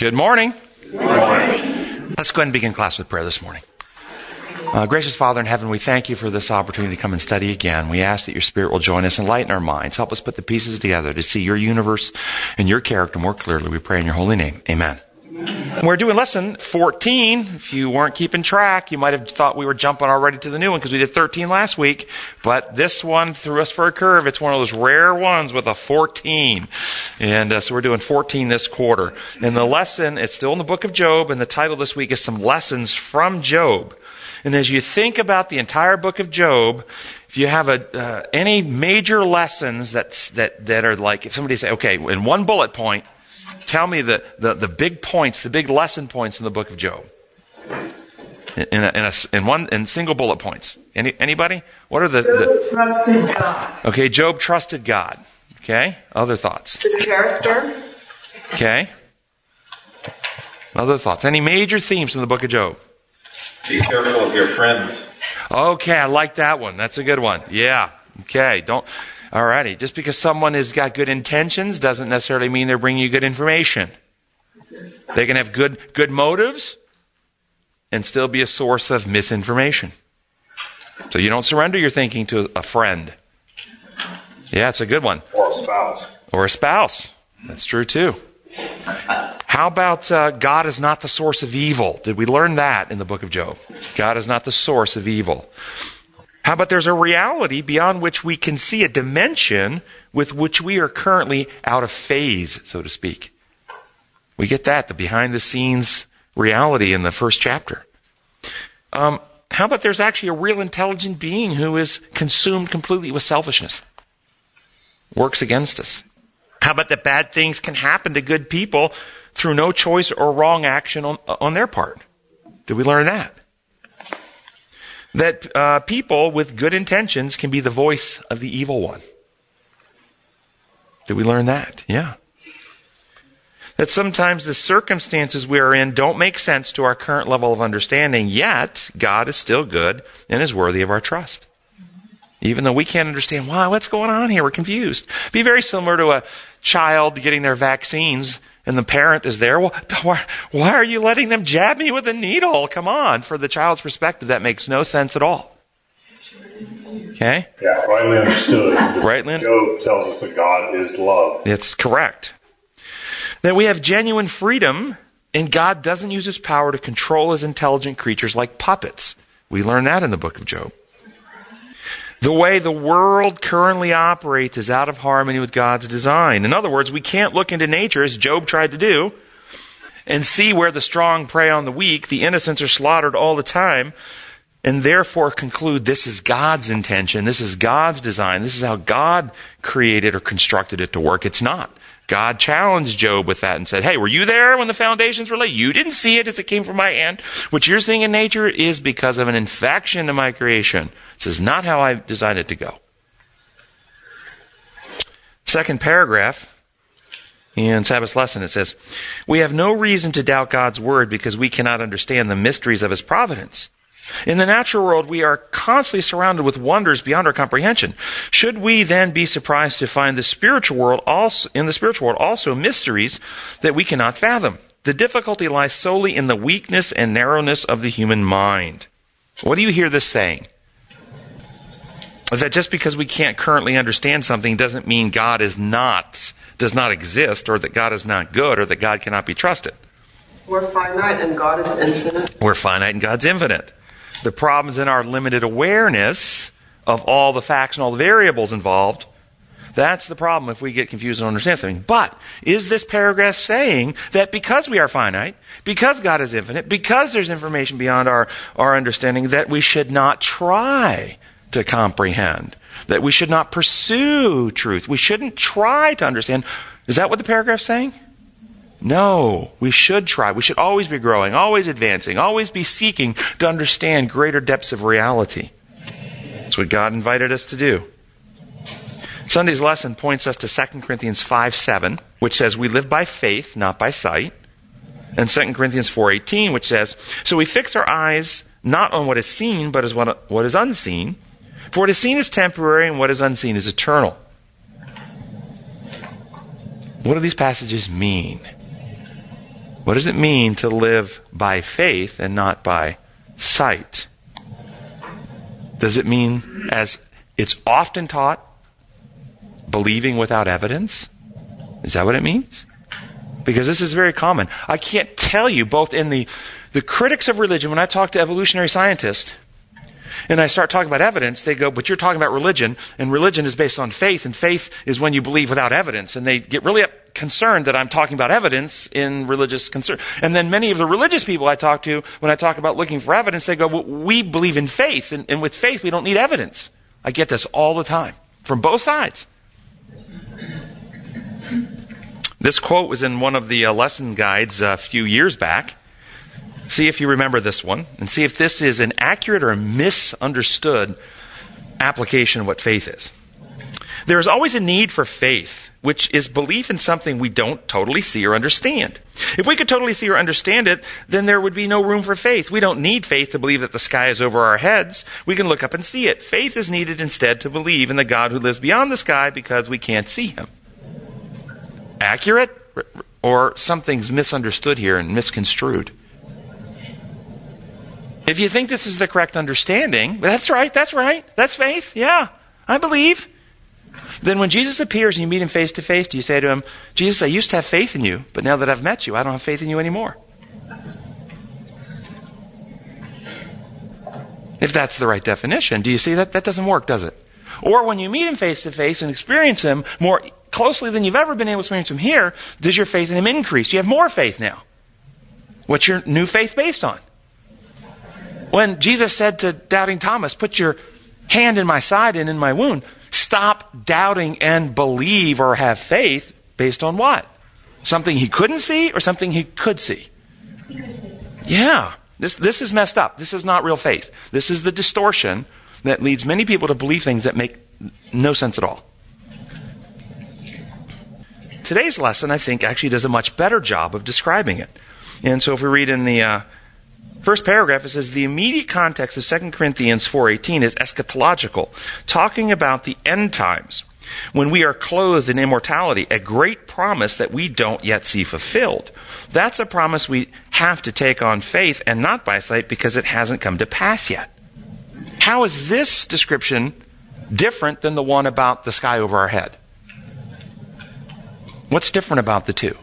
Good morning. Good morning. Let's go ahead and begin class with prayer this morning. Uh, gracious Father in heaven, we thank you for this opportunity to come and study again. We ask that your Spirit will join us and lighten our minds. Help us put the pieces together to see your universe and your character more clearly. We pray in your holy name. Amen. We're doing lesson 14. If you weren't keeping track, you might have thought we were jumping already to the new one because we did 13 last week. But this one threw us for a curve. It's one of those rare ones with a 14. And uh, so we're doing 14 this quarter. And the lesson, it's still in the book of Job, and the title this week is Some Lessons from Job. And as you think about the entire book of Job, if you have a, uh, any major lessons that, that, that are like, if somebody say, okay, in one bullet point, tell me the, the, the big points, the big lesson points in the book of Job. In, in, a, in, a, in one in single bullet points. Any, anybody? What are the, Job the trusted God. okay? Job trusted God. Okay. Other thoughts. His character, Okay. Other thoughts. Any major themes in the book of Job? Be careful of your friends. Okay, I like that one. That's a good one. Yeah. Okay. Don't. Alrighty. Just because someone has got good intentions doesn't necessarily mean they're bringing you good information. They can have good good motives and still be a source of misinformation. So you don't surrender your thinking to a friend. Yeah, it's a good one. Or a spouse. Or a spouse. That's true too. How about uh, God is not the source of evil? Did we learn that in the book of Job? God is not the source of evil. How about there's a reality beyond which we can see a dimension with which we are currently out of phase, so to speak? We get that, the behind the scenes reality in the first chapter. Um, how about there's actually a real intelligent being who is consumed completely with selfishness? Works against us. How about that bad things can happen to good people through no choice or wrong action on, on their part? Did we learn that? That uh, people with good intentions can be the voice of the evil one. Did we learn that? Yeah. That sometimes the circumstances we are in don't make sense to our current level of understanding, yet God is still good and is worthy of our trust. Even though we can't understand, why, what's going on here? We're confused. Be very similar to a child getting their vaccines and the parent is there. Well, why, why are you letting them jab me with a needle? Come on. For the child's perspective, that makes no sense at all. Okay? Yeah, rightly understood. Rightly Job tells us that God is love. It's correct. That we have genuine freedom and God doesn't use his power to control his intelligent creatures like puppets. We learn that in the book of Job. The way the world currently operates is out of harmony with God's design. In other words, we can't look into nature, as Job tried to do, and see where the strong prey on the weak, the innocents are slaughtered all the time, and therefore conclude this is God's intention, this is God's design, this is how God created or constructed it to work. It's not. God challenged Job with that and said, Hey, were you there when the foundations were laid? You didn't see it as it came from my hand. What you're seeing in nature is because of an infection to my creation. This is not how I designed it to go. Second paragraph in Sabbath's lesson, it says, We have no reason to doubt God's word because we cannot understand the mysteries of his providence. In the natural world, we are constantly surrounded with wonders beyond our comprehension. Should we then be surprised to find the spiritual world also, in the spiritual world also mysteries that we cannot fathom? The difficulty lies solely in the weakness and narrowness of the human mind. What do you hear this saying? That just because we can't currently understand something doesn't mean God is not, does not exist, or that God is not good, or that God cannot be trusted. we're finite and God is infinite. We're finite and God's infinite. The problem is in our limited awareness of all the facts and all the variables involved. That's the problem if we get confused and understand something. But is this paragraph saying that because we are finite, because God is infinite, because there's information beyond our, our understanding, that we should not try to comprehend? That we should not pursue truth? We shouldn't try to understand? Is that what the paragraph's saying? No, we should try. We should always be growing, always advancing, always be seeking to understand greater depths of reality. That's what God invited us to do. Sunday's lesson points us to 2 Corinthians 5 7, which says, We live by faith, not by sight. And 2 Corinthians 4.18, which says, So we fix our eyes not on what is seen, but as what, what is unseen. For what is seen is temporary, and what is unseen is eternal. What do these passages mean? What does it mean to live by faith and not by sight? Does it mean, as it's often taught, believing without evidence? Is that what it means? Because this is very common. I can't tell you, both in the, the critics of religion, when I talk to evolutionary scientists, and I start talking about evidence, they go, but you're talking about religion, and religion is based on faith, and faith is when you believe without evidence. And they get really concerned that I'm talking about evidence in religious concern. And then many of the religious people I talk to, when I talk about looking for evidence, they go, well, we believe in faith, and, and with faith we don't need evidence. I get this all the time, from both sides. This quote was in one of the uh, lesson guides a few years back. See if you remember this one and see if this is an accurate or misunderstood application of what faith is. There is always a need for faith, which is belief in something we don't totally see or understand. If we could totally see or understand it, then there would be no room for faith. We don't need faith to believe that the sky is over our heads. We can look up and see it. Faith is needed instead to believe in the God who lives beyond the sky because we can't see him accurate or something's misunderstood here and misconstrued. If you think this is the correct understanding, that's right, that's right, that's faith, yeah, I believe. Then when Jesus appears and you meet him face to face, do you say to him, Jesus, I used to have faith in you, but now that I've met you, I don't have faith in you anymore? If that's the right definition, do you see that? That doesn't work, does it? Or when you meet him face to face and experience him more closely than you've ever been able to experience him here, does your faith in him increase? You have more faith now. What's your new faith based on? When Jesus said to doubting Thomas, Put your hand in my side and in my wound, stop doubting and believe or have faith based on what? Something he couldn't see or something he could see? Yeah. This, this is messed up. This is not real faith. This is the distortion that leads many people to believe things that make no sense at all. Today's lesson, I think, actually does a much better job of describing it. And so if we read in the uh, first paragraph, it says the immediate context of 2 Corinthians 4.18 is eschatological, talking about the end times when we are clothed in immortality, a great promise that we don't yet see fulfilled. That's a promise we have to take on faith and not by sight because it hasn't come to pass yet. How is this description different than the one about the sky over our head? What's different about the two?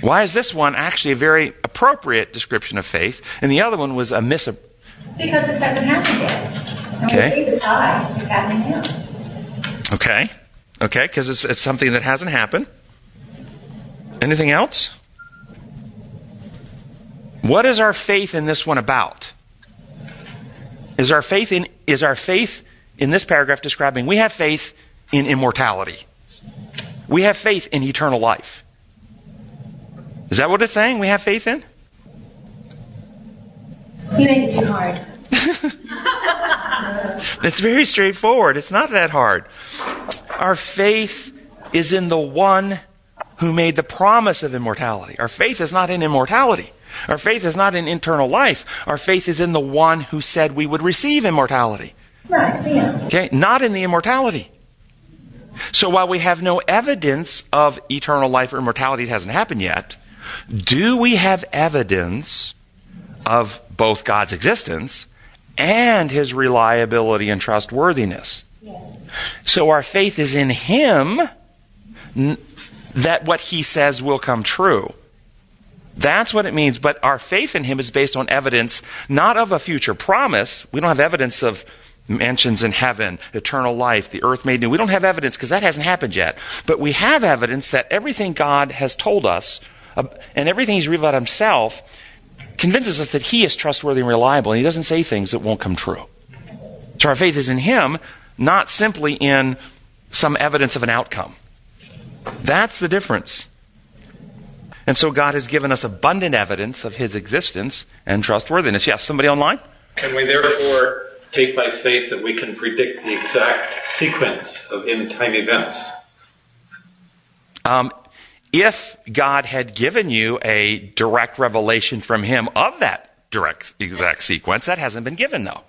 Why is this one actually a very appropriate description of faith, and the other one was a mis? Because this hasn't happened yet. And Okay. we see the happening now. Okay, okay, because it's, it's something that hasn't happened. Anything else? What is our faith in this one about? Is our faith in is our faith in this paragraph describing we have faith in immortality? We have faith in eternal life. Is that what it's saying? We have faith in? You make it too hard. It's very straightforward. It's not that hard. Our faith is in the one who made the promise of immortality. Our faith is not in immortality. Our faith is not in eternal life. Our faith is in the one who said we would receive immortality. Right, yeah. Okay? Not in the immortality. So while we have no evidence of eternal life or immortality, it hasn't happened yet, do we have evidence of both God's existence and his reliability and trustworthiness? Yes. So our faith is in him n- that what he says will come true. That's what it means. But our faith in him is based on evidence not of a future promise. We don't have evidence of mansions in heaven, eternal life, the earth made new. We don't have evidence because that hasn't happened yet. But we have evidence that everything God has told us and everything he's revealed about himself convinces us that he is trustworthy and reliable and he doesn't say things that won't come true. So our faith is in him, not simply in some evidence of an outcome. That's the difference. And so God has given us abundant evidence of his existence and trustworthiness. Yes, somebody online? Can we therefore take by faith that we can predict the exact sequence of end time events? Um, if God had given you a direct revelation from him of that direct exact sequence, that hasn't been given though.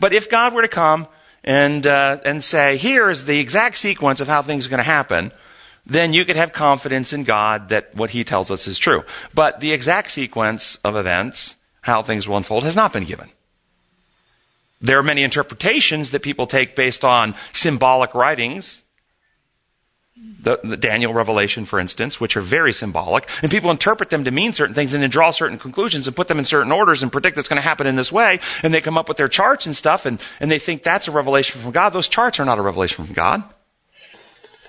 But if God were to come and uh, and say, "Here is the exact sequence of how things are going to happen," then you could have confidence in God that what He tells us is true. But the exact sequence of events, how things will unfold, has not been given. There are many interpretations that people take based on symbolic writings. The, the, Daniel revelation, for instance, which are very symbolic, and people interpret them to mean certain things and then draw certain conclusions and put them in certain orders and predict it's going to happen in this way, and they come up with their charts and stuff, and, and they think that's a revelation from God. Those charts are not a revelation from God.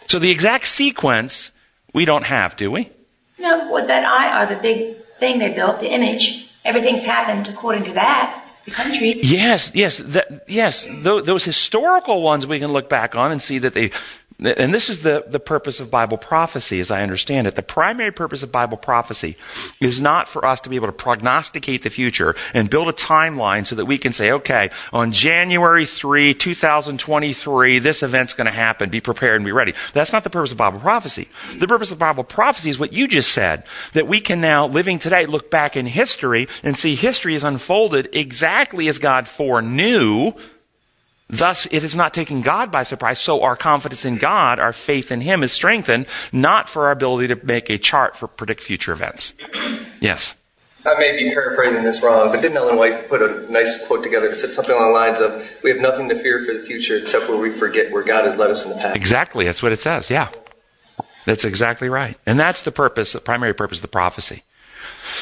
So the exact sequence we don't have, do we? No, with that eye are the big thing they built, the image, everything's happened according to that. The countries. Yes, yes, that, yes. Those, those historical ones we can look back on and see that they and this is the, the purpose of Bible prophecy, as I understand it. The primary purpose of Bible prophecy is not for us to be able to prognosticate the future and build a timeline so that we can say, okay, on January 3, 2023, this event's going to happen. Be prepared and be ready. That's not the purpose of Bible prophecy. The purpose of Bible prophecy is what you just said, that we can now, living today, look back in history and see history is unfolded exactly as God foreknew Thus, it is not taking God by surprise, so our confidence in God, our faith in Him is strengthened, not for our ability to make a chart for predict future events. Yes? I may be paraphrasing this wrong, but didn't Ellen White put a nice quote together that said something along the lines of, We have nothing to fear for the future except where we forget where God has led us in the past. Exactly, that's what it says, yeah. That's exactly right. And that's the purpose, the primary purpose of the prophecy.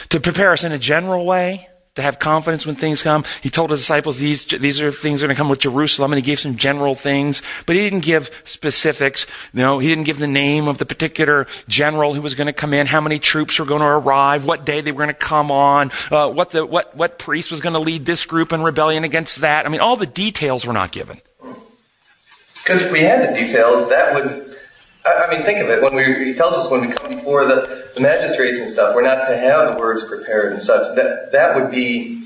To prepare us in a general way, to have confidence when things come. He told his disciples these, these are things that are going to come with Jerusalem, and he gave some general things, but he didn't give specifics. You know, he didn't give the name of the particular general who was going to come in, how many troops were going to arrive, what day they were going to come on, uh, what the, what, what priest was going to lead this group in rebellion against that. I mean, all the details were not given. Because if we had the details, that would I mean, think of it. When we, he tells us when we come before the, the magistrates and stuff, we're not to have the words prepared and such. That that would be,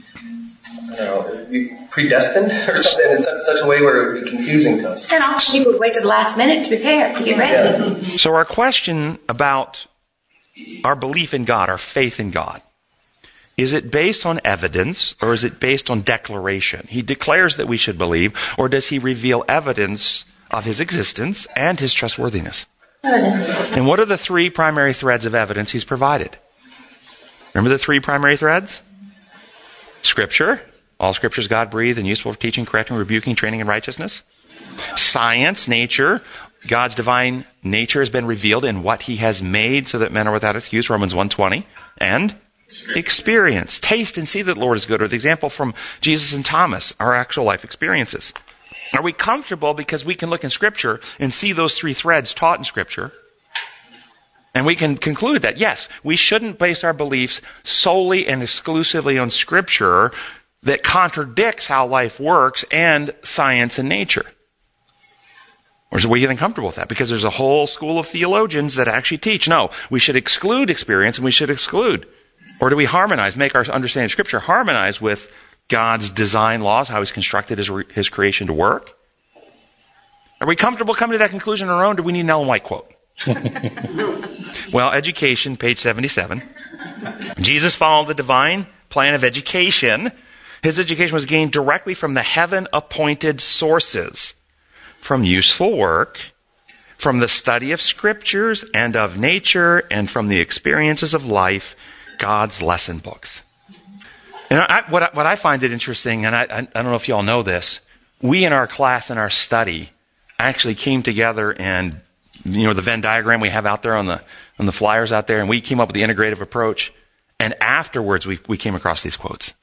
I don't know, predestined or something in such, such, a way where it would be confusing to us. And often people would wait to the last minute to prepare, to get ready. Yeah. So our question about our belief in God, our faith in God, is it based on evidence or is it based on declaration? He declares that we should believe, or does he reveal evidence? Of his existence and his trustworthiness. Evidence. And what are the three primary threads of evidence he's provided? Remember the three primary threads? Scripture. All scriptures God breathed and useful for teaching, correcting, rebuking, training in righteousness. Science, nature. God's divine nature has been revealed in what he has made so that men are without excuse, Romans 120. And experience. Taste and see that the Lord is good, or the example from Jesus and Thomas, our actual life experiences. Are we comfortable because we can look in Scripture and see those three threads taught in Scripture? And we can conclude that, yes, we shouldn't base our beliefs solely and exclusively on Scripture that contradicts how life works and science and nature. Or are we getting comfortable with that? Because there's a whole school of theologians that actually teach, no, we should exclude experience and we should exclude. Or do we harmonize, make our understanding of Scripture harmonize with God's design laws, how He's constructed His, his creation to work? Are we comfortable coming to that conclusion on our own? Do we need an Ellen White quote? well, education, page 77. Jesus followed the divine plan of education. His education was gained directly from the heaven appointed sources, from useful work, from the study of scriptures and of nature, and from the experiences of life, God's lesson books. And I, what, I, what I find it interesting, and I, I don't know if you all know this, we in our class, in our study, actually came together and, you know, the Venn diagram we have out there on the, on the flyers out there, and we came up with the integrative approach. And afterwards, we, we came across these quotes.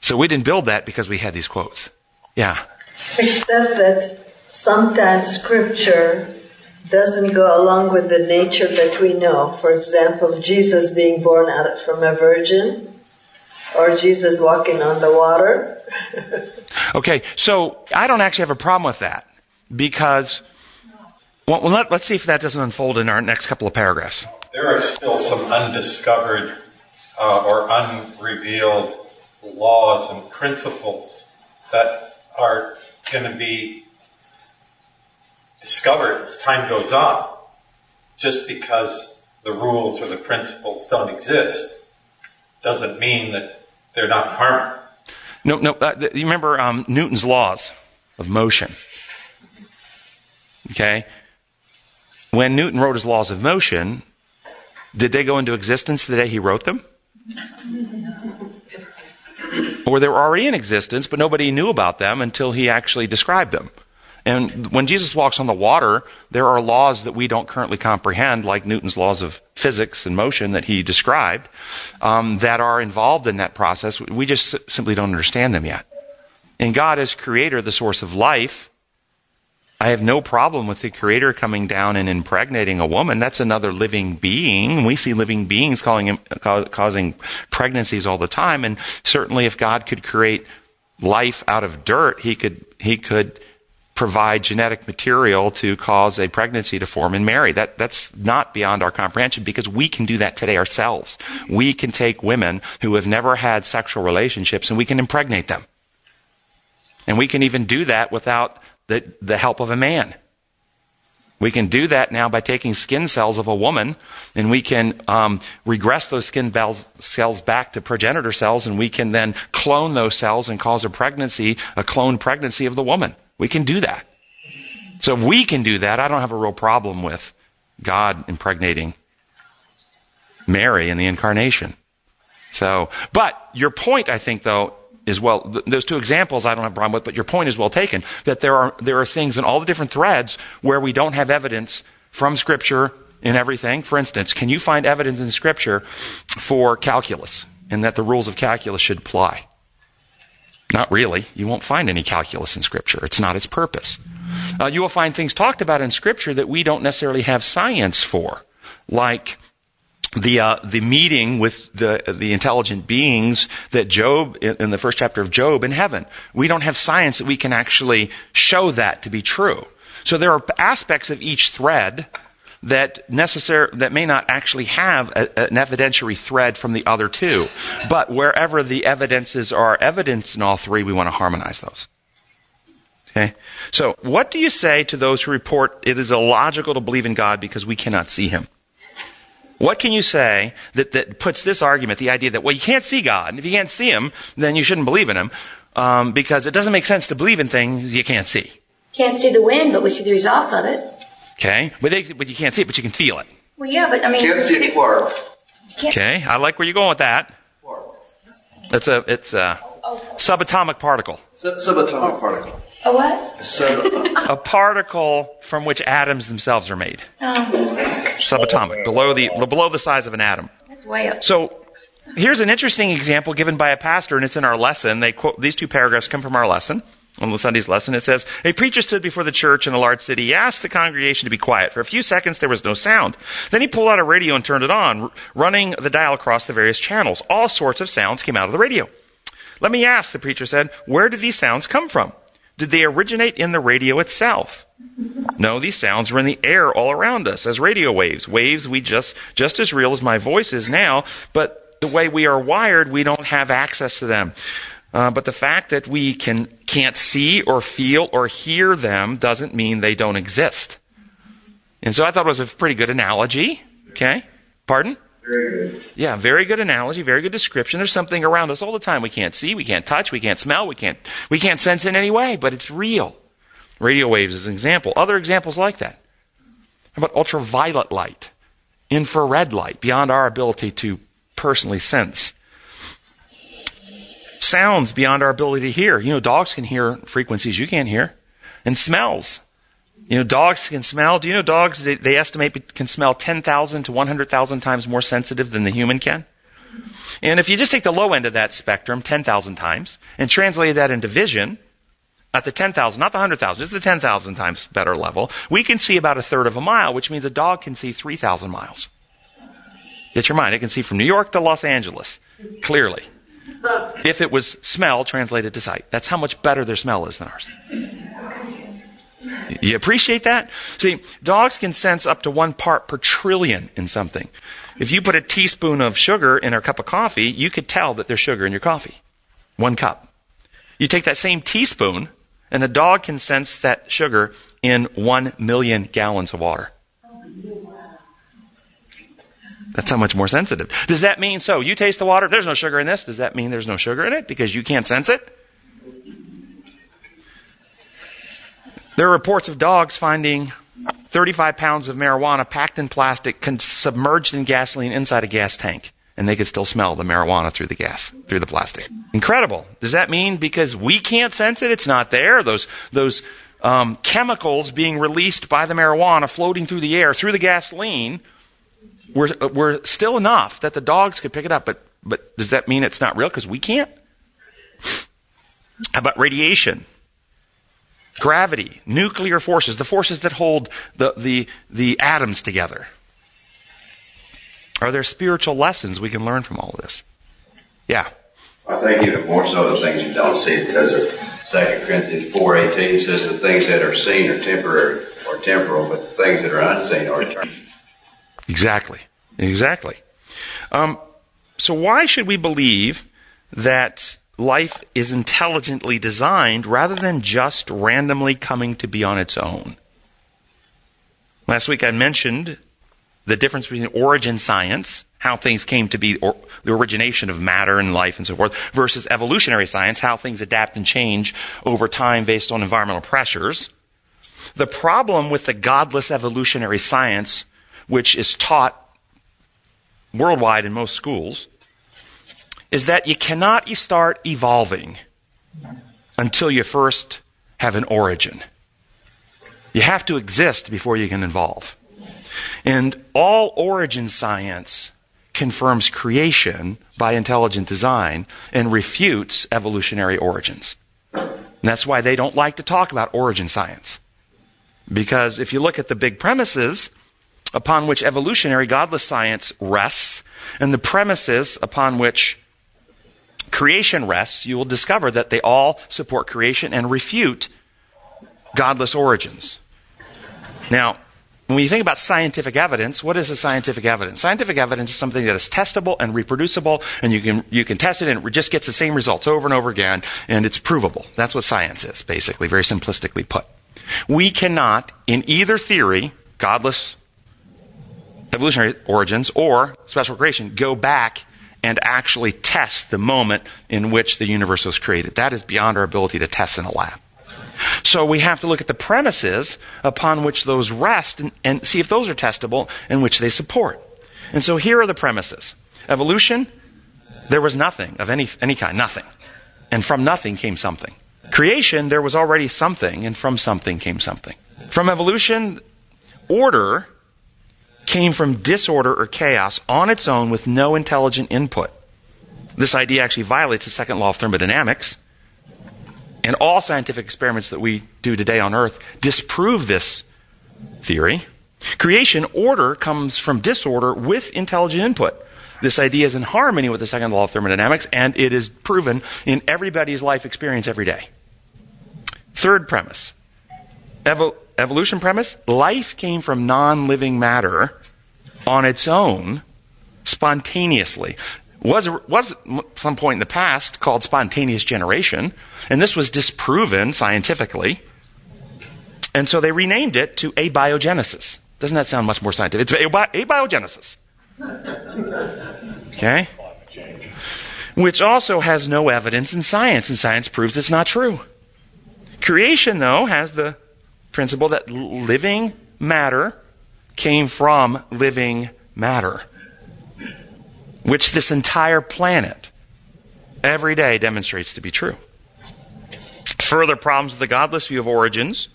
So we didn't build that because we had these quotes. Yeah. Except that sometimes scripture doesn't go along with the nature that we know. For example, Jesus being born out from a virgin or Jesus walking on the water. okay, so I don't actually have a problem with that because, well, let, us see if that doesn't unfold in our next couple of paragraphs. There are still some undiscovered uh, or unrevealed laws and principles that are going to be discovered as time goes on. Just because the rules or the principles don't exist doesn't mean that they're not in. No, no. Uh, you remember um, Newton's laws of motion? Okay? when Newton wrote his laws of motion, did they go into existence the day he wrote them? Or they were already in existence, but nobody knew about them until he actually described them. And when Jesus walks on the water, there are laws that we don't currently comprehend, like Newton's laws of physics and motion that he described, um, that are involved in that process. We just simply don't understand them yet. And God, as creator, the source of life, I have no problem with the creator coming down and impregnating a woman. That's another living being. We see living beings calling, causing pregnancies all the time. And certainly if God could create life out of dirt, he could, he could provide genetic material to cause a pregnancy to form in Mary. That, that's not beyond our comprehension because we can do that today ourselves. We can take women who have never had sexual relationships and we can impregnate them. And we can even do that without the, the help of a man. We can do that now by taking skin cells of a woman, and we can um, regress those skin cells back to progenitor cells, and we can then clone those cells and cause a pregnancy, a clone pregnancy of the woman. We can do that. So if we can do that, I don't have a real problem with God impregnating Mary in the incarnation. So, but your point, I think, though, is well, th- those two examples I don't have a problem with, but your point is well taken, that there are, there are things in all the different threads where we don't have evidence from Scripture in everything. For instance, can you find evidence in Scripture for calculus and that the rules of calculus should apply? Not really. You won't find any calculus in Scripture. It's not its purpose. Uh, you will find things talked about in Scripture that we don't necessarily have science for, like the uh, the meeting with the the intelligent beings that Job in, in the first chapter of Job in heaven. We don't have science that we can actually show that to be true. So there are aspects of each thread that necessary that may not actually have a, an evidentiary thread from the other two. But wherever the evidences are evidence in all three, we want to harmonize those. Okay? So, what do you say to those who report it is illogical to believe in God because we cannot see him? What can you say that, that puts this argument, the idea that, well, you can't see God, and if you can't see him, then you shouldn't believe in him, um, because it doesn't make sense to believe in things you can't see. Can't see the wind, but we see the results of it. Okay, but, they, but you can't see it, but you can feel it. Well, yeah, but I mean, Can't see it far. Okay, I like where you're going with that. It's a it's a subatomic particle, Sub- subatomic particle. a what? Sub- a particle from which atoms themselves are made. Oh, Subatomic, below the below the size of an atom. that's way up. So here's an interesting example given by a pastor, and it's in our lesson. They quote these two paragraphs come from our lesson. On the Sunday's lesson, it says, A preacher stood before the church in a large city. He asked the congregation to be quiet. For a few seconds, there was no sound. Then he pulled out a radio and turned it on, running the dial across the various channels. All sorts of sounds came out of the radio. Let me ask, the preacher said, where did these sounds come from? Did they originate in the radio itself? No, these sounds were in the air all around us as radio waves. Waves we just, just as real as my voice is now, but the way we are wired, we don't have access to them. Uh, but the fact that we can, can't see or feel or hear them doesn't mean they don't exist. And so I thought it was a pretty good analogy. Okay? Pardon? Very. Yeah, very good analogy, very good description. There's something around us all the time we can't see, we can't touch, we can't smell, we can't, we can't sense in any way, but it's real. Radio waves is an example. Other examples like that. How about ultraviolet light? Infrared light, beyond our ability to personally sense. Sounds beyond our ability to hear. You know, dogs can hear frequencies you can't hear. And smells. You know, dogs can smell. Do you know dogs, they, they estimate, can smell 10,000 to 100,000 times more sensitive than the human can? And if you just take the low end of that spectrum, 10,000 times, and translate that into vision, at the 10,000, not the 100,000, just the 10,000 times better level, we can see about a third of a mile, which means a dog can see 3,000 miles. Get your mind. It can see from New York to Los Angeles, clearly. If it was smell translated to sight. That's how much better their smell is than ours. You appreciate that? See, dogs can sense up to one part per trillion in something. If you put a teaspoon of sugar in a cup of coffee, you could tell that there's sugar in your coffee. One cup. You take that same teaspoon, and a dog can sense that sugar in one million gallons of water. That's how much more sensitive. Does that mean so? You taste the water, there's no sugar in this. Does that mean there's no sugar in it because you can't sense it? There are reports of dogs finding 35 pounds of marijuana packed in plastic, con- submerged in gasoline inside a gas tank. And they could still smell the marijuana through the gas, through the plastic. Incredible. Does that mean because we can't sense it, it's not there? Those, those um, chemicals being released by the marijuana floating through the air, through the gasoline, were, were still enough that the dogs could pick it up. But, but does that mean it's not real because we can't? How about radiation? Gravity, nuclear forces, the forces that hold the, the, the atoms together. Are there spiritual lessons we can learn from all of this? Yeah. I think even more so the things you don't see because of 2 Corinthians 4.18 says the things that are seen are temporary or temporal, but the things that are unseen are eternal. Exactly. Exactly. Um, so why should we believe that life is intelligently designed rather than just randomly coming to be on its own? Last week I mentioned the difference between origin science, how things came to be, or the origination of matter and life and so forth, versus evolutionary science, how things adapt and change over time based on environmental pressures. The problem with the godless evolutionary science, which is taught worldwide in most schools, is that you cannot start evolving until you first have an origin. You have to exist before you can evolve. And all origin science confirms creation by intelligent design and refutes evolutionary origins. And that's why they don't like to talk about origin science. Because if you look at the big premises upon which evolutionary godless science rests and the premises upon which creation rests, you will discover that they all support creation and refute godless origins. Now, when you think about scientific evidence, what is a scientific evidence? Scientific evidence is something that is testable and reproducible, and you can, you can test it and it just gets the same results over and over again, and it's provable. That's what science is, basically, very simplistically put. We cannot, in either theory, godless evolutionary origins or special creation, go back and actually test the moment in which the universe was created. That is beyond our ability to test in a lab. So we have to look at the premises upon which those rest and, and, see if those are testable and which they support. And so here are the premises. Evolution, there was nothing of any, any kind, nothing. And from nothing came something. Creation, there was already something, and from something came something. From evolution, order came from disorder or chaos on its own with no intelligent input. This idea actually violates the second law of thermodynamics and all scientific experiments that we do today on Earth disprove this theory. Creation order comes from disorder with intelligent input. This idea is in harmony with the second law of thermodynamics, and it is proven in everybody's life experience every day. Third premise Evo- evolution premise life came from non living matter on its own spontaneously was, was some point in the past called spontaneous generation, and this was disproven scientifically. And so they renamed it to abiogenesis. Doesn't that sound much more scientific? It's abiogenesis. Okay? Which also has no evidence in science, and science proves it's not true. Creation, though, has the principle that living matter came from living matter which this entire planet every day demonstrates to be true. Further problems with the godless view of origins,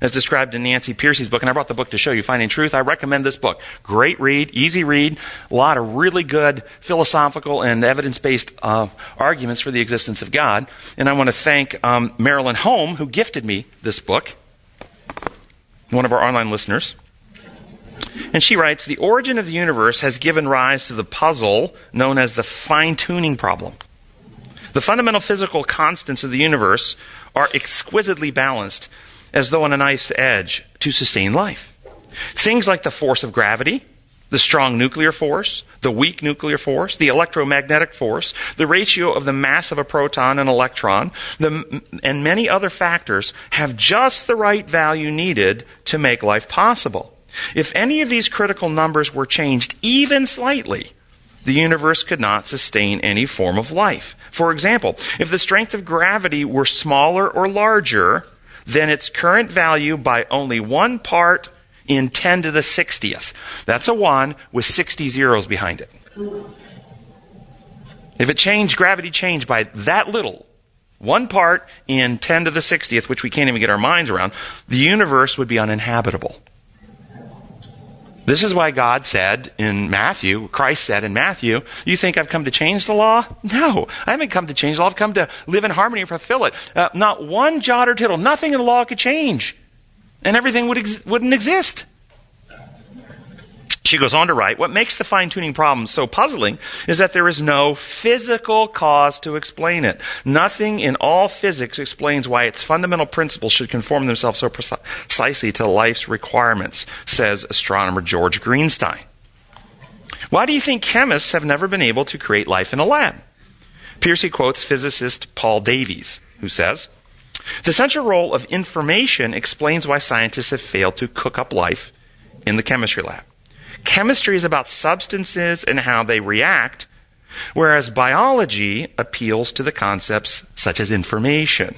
as described in Nancy Pearcey's book, and I brought the book to show you, Finding Truth. I recommend this book. Great read, easy read, a lot of really good philosophical and evidence based uh, arguments for the existence of God. And I want to thank um, Marilyn Home, who gifted me this book, one of our online listeners. And she writes The origin of the universe has given rise to the puzzle known as the fine tuning problem. The fundamental physical constants of the universe are exquisitely balanced, as though on a knife's edge, to sustain life. Things like the force of gravity, the strong nuclear force, the weak nuclear force, the electromagnetic force, the ratio of the mass of a proton and electron, the, and many other factors have just the right value needed to make life possible. If any of these critical numbers were changed even slightly, the universe could not sustain any form of life. For example, if the strength of gravity were smaller or larger than its current value by only one part in 10 to the 60th. That's a 1 with 60 zeros behind it. If it changed, gravity changed by that little, one part in 10 to the 60th, which we can't even get our minds around, the universe would be uninhabitable. This is why God said in Matthew, Christ said in Matthew, You think I've come to change the law? No, I haven't come to change the law. I've come to live in harmony and fulfill it. Uh, not one jot or tittle, nothing in the law could change. And everything would ex- wouldn't exist. She goes on to write, what makes the fine tuning problem so puzzling is that there is no physical cause to explain it. Nothing in all physics explains why its fundamental principles should conform themselves so precisely to life's requirements, says astronomer George Greenstein. Why do you think chemists have never been able to create life in a lab? Pearcey quotes physicist Paul Davies, who says, The central role of information explains why scientists have failed to cook up life in the chemistry lab. Chemistry is about substances and how they react, whereas biology appeals to the concepts such as information,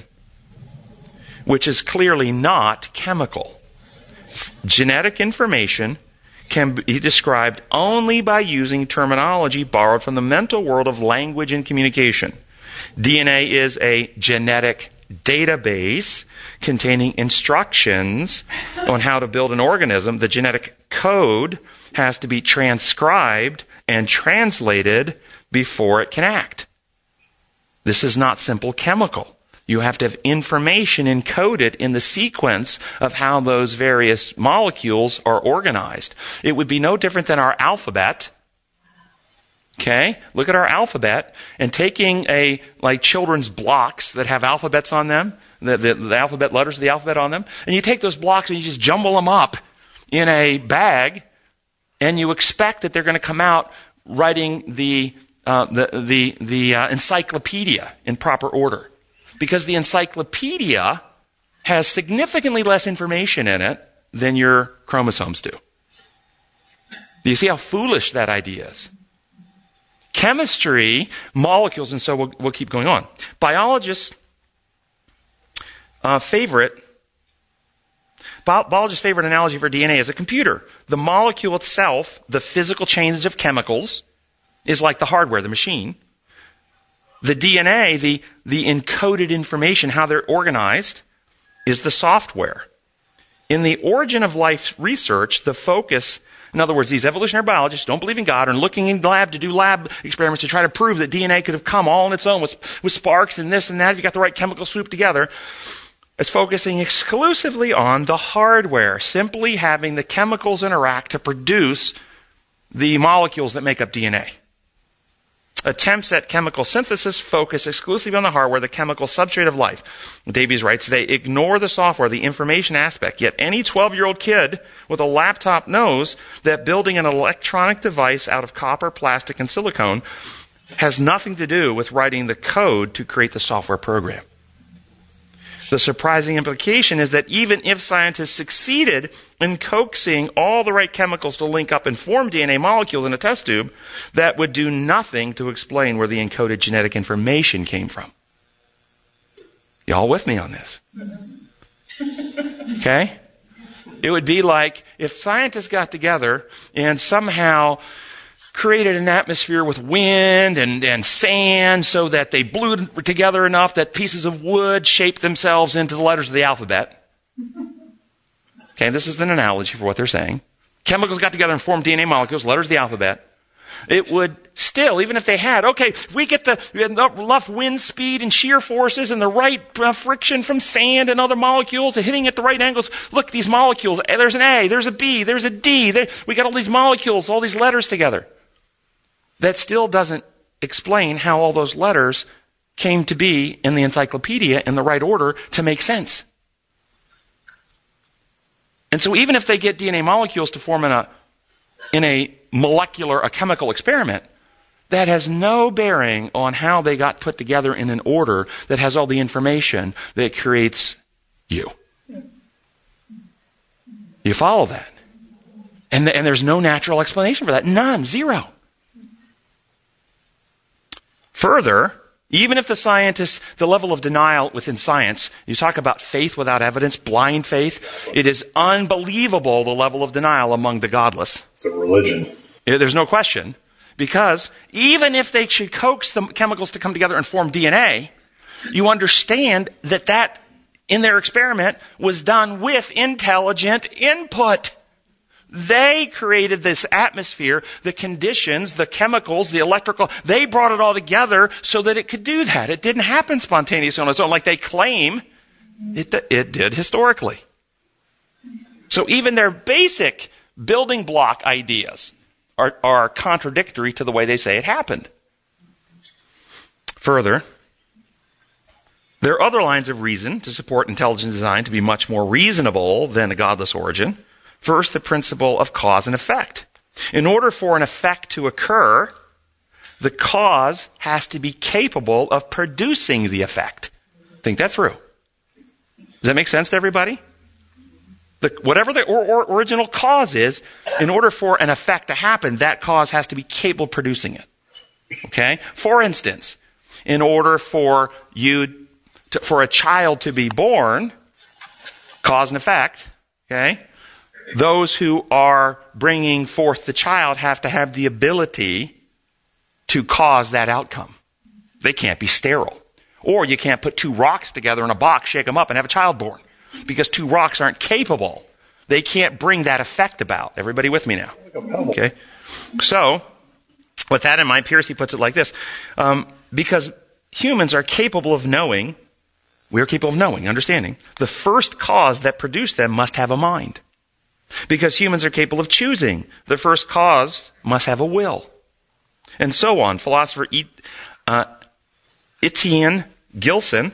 which is clearly not chemical. Genetic information can be described only by using terminology borrowed from the mental world of language and communication. DNA is a genetic database containing instructions on how to build an organism. The genetic code has to be transcribed and translated before it can act. This is not simple chemical. You have to have information encoded in the sequence of how those various molecules are organized. It would be no different than our alphabet. Okay? Look at our alphabet and taking a, like children's blocks that have alphabets on them, the, the, the alphabet letters of the alphabet on them, and you take those blocks and you just jumble them up in a bag and you expect that they're going to come out writing the, uh, the, the, the uh, encyclopedia in proper order. Because the encyclopedia has significantly less information in it than your chromosomes do. Do you see how foolish that idea is? Chemistry, molecules, and so we'll, we'll keep going on. Biologists' uh, favorite Biologists' favorite analogy for DNA is a computer. The molecule itself, the physical change of chemicals, is like the hardware, the machine. The DNA, the, the encoded information, how they're organized, is the software. In the origin of life research, the focus, in other words, these evolutionary biologists don't believe in God and looking in the lab to do lab experiments to try to prove that DNA could have come all on its own with, with sparks and this and that if you got the right chemical swoop together. It's focusing exclusively on the hardware, simply having the chemicals interact to produce the molecules that make up DNA. Attempts at chemical synthesis focus exclusively on the hardware, the chemical substrate of life. Davies writes, they ignore the software, the information aspect. Yet any 12 year old kid with a laptop knows that building an electronic device out of copper, plastic, and silicone has nothing to do with writing the code to create the software program. The surprising implication is that even if scientists succeeded in coaxing all the right chemicals to link up and form DNA molecules in a test tube, that would do nothing to explain where the encoded genetic information came from. Y'all with me on this? Okay? It would be like if scientists got together and somehow created an atmosphere with wind and, and sand so that they blew together enough that pieces of wood shaped themselves into the letters of the alphabet. Okay, this is an analogy for what they're saying. Chemicals got together and formed DNA molecules, letters of the alphabet. It would still, even if they had, okay, we get the enough wind speed and shear forces and the right uh, friction from sand and other molecules hitting at the right angles. Look, these molecules, eh, there's an A, there's a B, there's a D. There, we got all these molecules, all these letters together that still doesn't explain how all those letters came to be in the encyclopedia in the right order to make sense. And so even if they get DNA molecules to form in a, in a molecular, a chemical experiment, that has no bearing on how they got put together in an order that has all the information that creates you. You follow that? And, and there's no natural explanation for that. None. Zero. Further, Even if the scientists, the level of denial within science, you talk about faith without evidence, blind faith, it is unbelievable the level of denial among the godless. It's a religion. There's no question. Because even if they should coax the chemicals to come together and form DNA, you understand that that, in their experiment, was done with intelligent input. They created this atmosphere, the conditions, the chemicals, the electrical. They brought it all together so that it could do that. It didn't happen spontaneously on its own like they claim it, it did historically. So even their basic building block ideas are, are contradictory to the way they say it happened. Further, there are other lines of reason to support intelligent design to be much more reasonable than a godless origin. First, the principle of cause and effect. In order for an effect to occur, the cause has to be capable of producing the effect. Think that through. Does that make sense to everybody? The, whatever the or, or original cause is, in order for an effect to happen, that cause has to be capable of producing it. Okay? For instance, in order for you to, for a child to be born, cause and effect, okay? Those who are bringing forth the child have to have the ability to cause that outcome. They can't be sterile. Or you can't put two rocks together in a box, shake them up, and have a child born. Because two rocks aren't capable. They can't bring that effect about. Everybody with me now? Okay? So, with that in mind, Pearcey puts it like this um, Because humans are capable of knowing, we are capable of knowing, understanding, the first cause that produced them must have a mind. Because humans are capable of choosing, the first cause must have a will. And so on. Philosopher uh, Etienne Gilson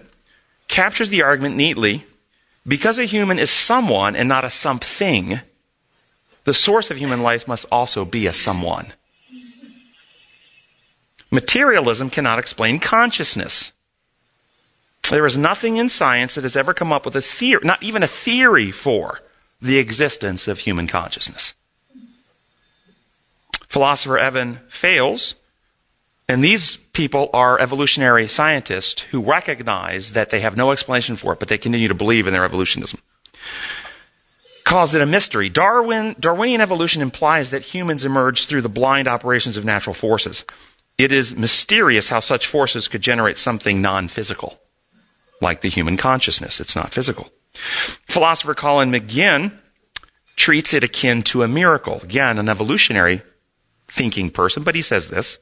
captures the argument neatly. Because a human is someone and not a something, the source of human life must also be a someone. Materialism cannot explain consciousness. There is nothing in science that has ever come up with a theory, not even a theory for the existence of human consciousness. Philosopher Evan Fales, and these people are evolutionary scientists who recognize that they have no explanation for it, but they continue to believe in their evolutionism. Calls it a mystery. Darwin, Darwinian evolution implies that humans emerged through the blind operations of natural forces. It is mysterious how such forces could generate something non physical, like the human consciousness. It's not physical. Philosopher Colin McGinn treats it akin to a miracle. Again, an evolutionary thinking person, but he says this.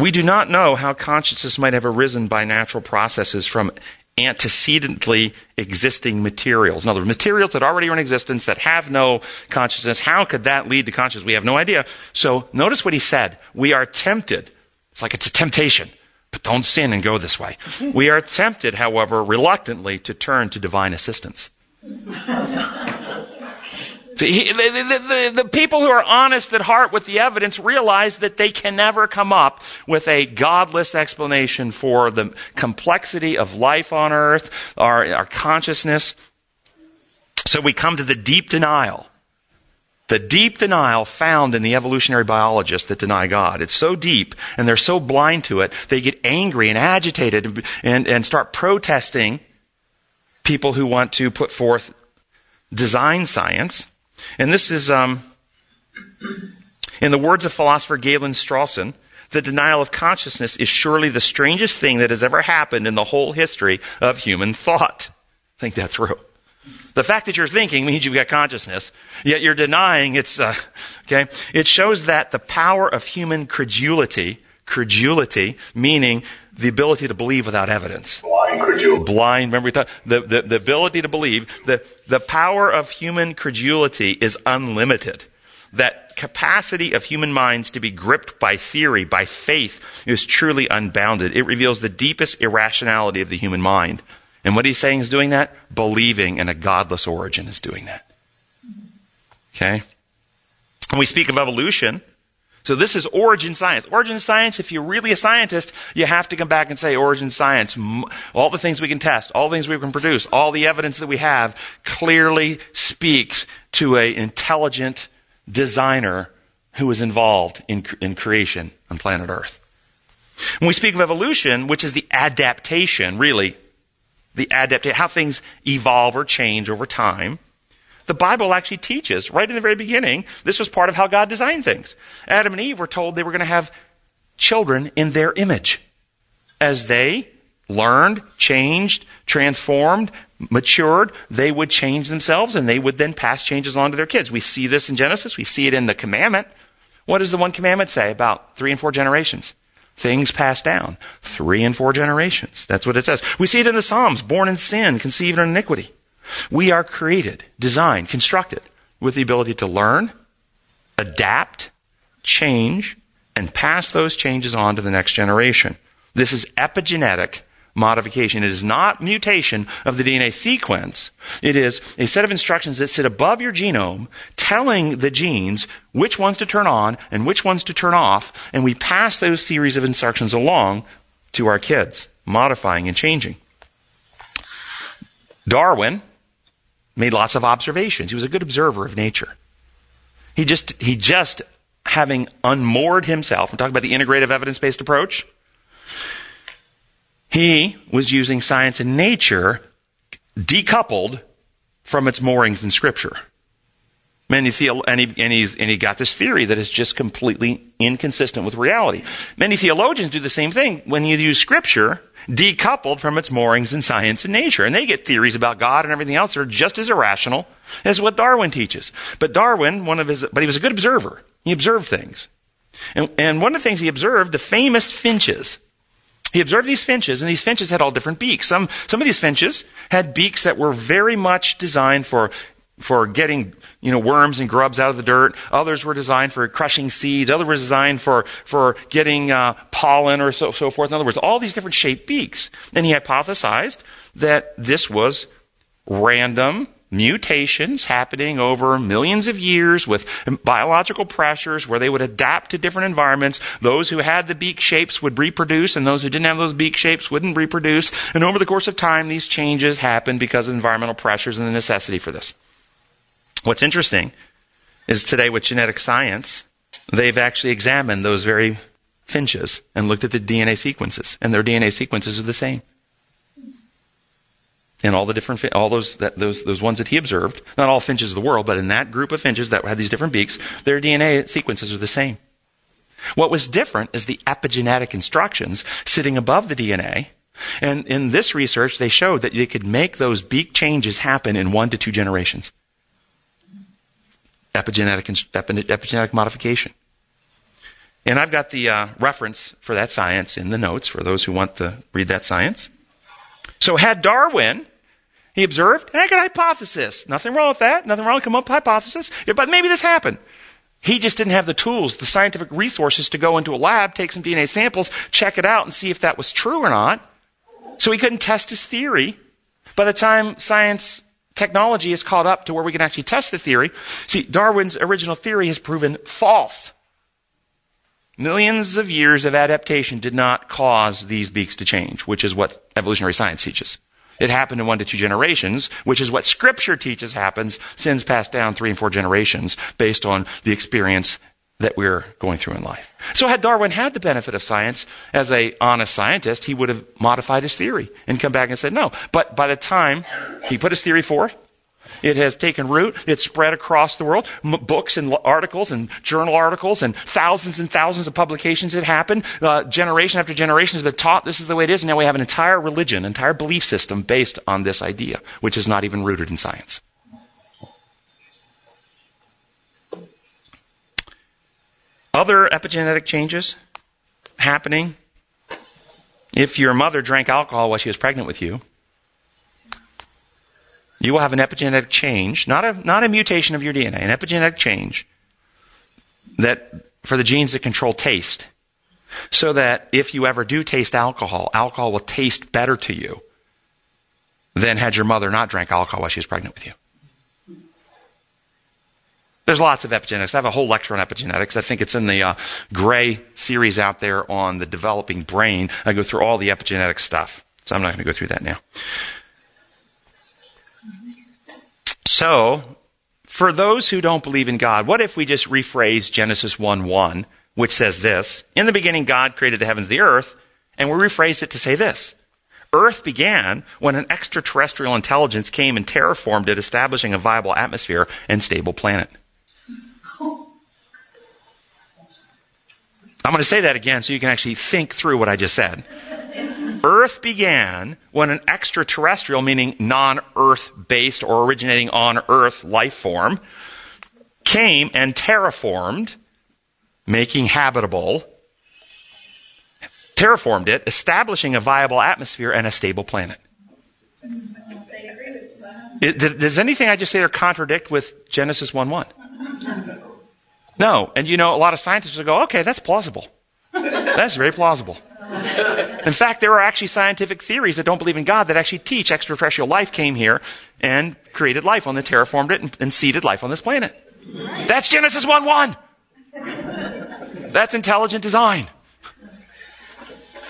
We do not know how consciousness might have arisen by natural processes from antecedently existing materials. In other words, materials that already are in existence that have no consciousness. How could that lead to consciousness? We have no idea. So notice what he said. We are tempted. It's like it's a temptation. But don't sin and go this way. We are tempted, however, reluctantly to turn to divine assistance. The, the, the, the, people who are honest at heart with the evidence realize that they can never come up with a godless explanation for the complexity of life on earth, our, our consciousness. So we come to the deep denial. The deep denial found in the evolutionary biologists that deny God. It's so deep and they're so blind to it, they get angry and agitated and, and, start protesting people who want to put forth design science. And this is, um, in the words of philosopher Galen Strawson, the denial of consciousness is surely the strangest thing that has ever happened in the whole history of human thought. Think that through. The fact that you're thinking means you've got consciousness, yet you're denying it's, uh, okay? It shows that the power of human credulity, credulity, meaning the ability to believe without evidence. Blind credulity. Blind, remember we talked, the, the, the ability to believe, the, the power of human credulity is unlimited. That capacity of human minds to be gripped by theory, by faith, is truly unbounded. It reveals the deepest irrationality of the human mind. And what he's saying is doing that? Believing in a godless origin is doing that. Okay? When we speak of evolution, so this is origin science. Origin science, if you're really a scientist, you have to come back and say origin science. All the things we can test, all the things we can produce, all the evidence that we have clearly speaks to an intelligent designer who was involved in, in creation on planet Earth. When we speak of evolution, which is the adaptation, really, the adaptation, how things evolve or change over time, the Bible actually teaches, right in the very beginning, this was part of how God designed things. Adam and Eve were told they were going to have children in their image. As they learned, changed, transformed, matured, they would change themselves and they would then pass changes on to their kids. We see this in Genesis. We see it in the commandment. What does the one commandment say about three and four generations? Things pass down. Three and four generations. That's what it says. We see it in the Psalms. Born in sin, conceived in iniquity. We are created, designed, constructed with the ability to learn, adapt, change, and pass those changes on to the next generation. This is epigenetic modification. It is not mutation of the DNA sequence. It is a set of instructions that sit above your genome telling the genes which ones to turn on and which ones to turn off, and we pass those series of instructions along to our kids, modifying and changing. Darwin made lots of observations. He was a good observer of nature. He just, he just having unmoored himself, I'm talking about the integrative evidence based approach, he was using science and nature decoupled from its moorings in Scripture. Many theo- and, he, and, and he got this theory that is just completely inconsistent with reality. Many theologians do the same thing when you use Scripture decoupled from its moorings in science and nature. And they get theories about God and everything else that are just as irrational as what Darwin teaches. But Darwin, one of his, but he was a good observer. He observed things. And, and one of the things he observed, the famous finches. He observed these finches, and these finches had all different beaks. Some, some of these finches had beaks that were very much designed for, for getting, you know, worms and grubs out of the dirt. Others were designed for crushing seeds. Others were designed for, for getting uh, pollen or so, so forth. In other words, all these different shaped beaks. And he hypothesized that this was random mutations happening over millions of years with biological pressures where they would adapt to different environments. Those who had the beak shapes would reproduce and those who didn't have those beak shapes wouldn't reproduce. And over the course of time, these changes happened because of environmental pressures and the necessity for this. What's interesting is today with genetic science, they've actually examined those very finches and looked at the DNA sequences and their DNA sequences are the same in all the different, all those, that, those, those ones that he observed, not all finches of the world, but in that group of finches that had these different beaks, their DNA sequences are the same. What was different is the epigenetic instructions sitting above the DNA. And in this research, they showed that they could make those beak changes happen in one to two generations. Epigenetic, epigenetic modification. And I've got the uh, reference for that science in the notes for those who want to read that science. So had Darwin, he observed, I got a hypothesis. Nothing wrong with that. Nothing wrong with come up with hypothesis. Yeah, but maybe this happened. He just didn't have the tools, the scientific resources to go into a lab, take some DNA samples, check it out, and see if that was true or not. So he couldn't test his theory. By the time science technology is caught up to where we can actually test the theory, see, Darwin's original theory has proven false. Millions of years of adaptation did not cause these beaks to change, which is what evolutionary science teaches. It happened in one to two generations, which is what scripture teaches happens, sins passed down three and four generations based on the experience that we're going through in life. So had Darwin had the benefit of science as a honest scientist, he would have modified his theory and come back and said no. But by the time he put his theory forth, it has taken root. It's spread across the world. M- books and articles and journal articles and thousands and thousands of publications have happened. Uh, generation after generation has been taught this is the way it is. And now we have an entire religion, entire belief system based on this idea, which is not even rooted in science. Other epigenetic changes happening. If your mother drank alcohol while she was pregnant with you, you will have an epigenetic change, not a, not a mutation of your DNA, an epigenetic change that for the genes that control taste. So that if you ever do taste alcohol, alcohol will taste better to you than had your mother not drank alcohol while she was pregnant with you. There's lots of epigenetics. I have a whole lecture on epigenetics. I think it's in the uh, gray series out there on the developing brain. I go through all the epigenetic stuff. So I'm not going to go through that now. So, for those who don't believe in God, what if we just rephrase Genesis 1 1 which says this In the beginning, God created the heavens and the earth, and we rephrase it to say this Earth began when an extraterrestrial intelligence came and terraformed it, establishing a viable atmosphere and stable planet. I'm going to say that again so you can actually think through what I just said. Earth began when an extraterrestrial, meaning non Earth based or originating on Earth life form, came and terraformed, making habitable, terraformed it, establishing a viable atmosphere and a stable planet. It, does anything I just say there contradict with Genesis 1 1? No. And you know, a lot of scientists will go, okay, that's plausible. That's very plausible. In fact, there are actually scientific theories that don't believe in God that actually teach extraterrestrial life came here and created life on the terraformed it and, and seeded life on this planet. That's Genesis 1 1. That's intelligent design.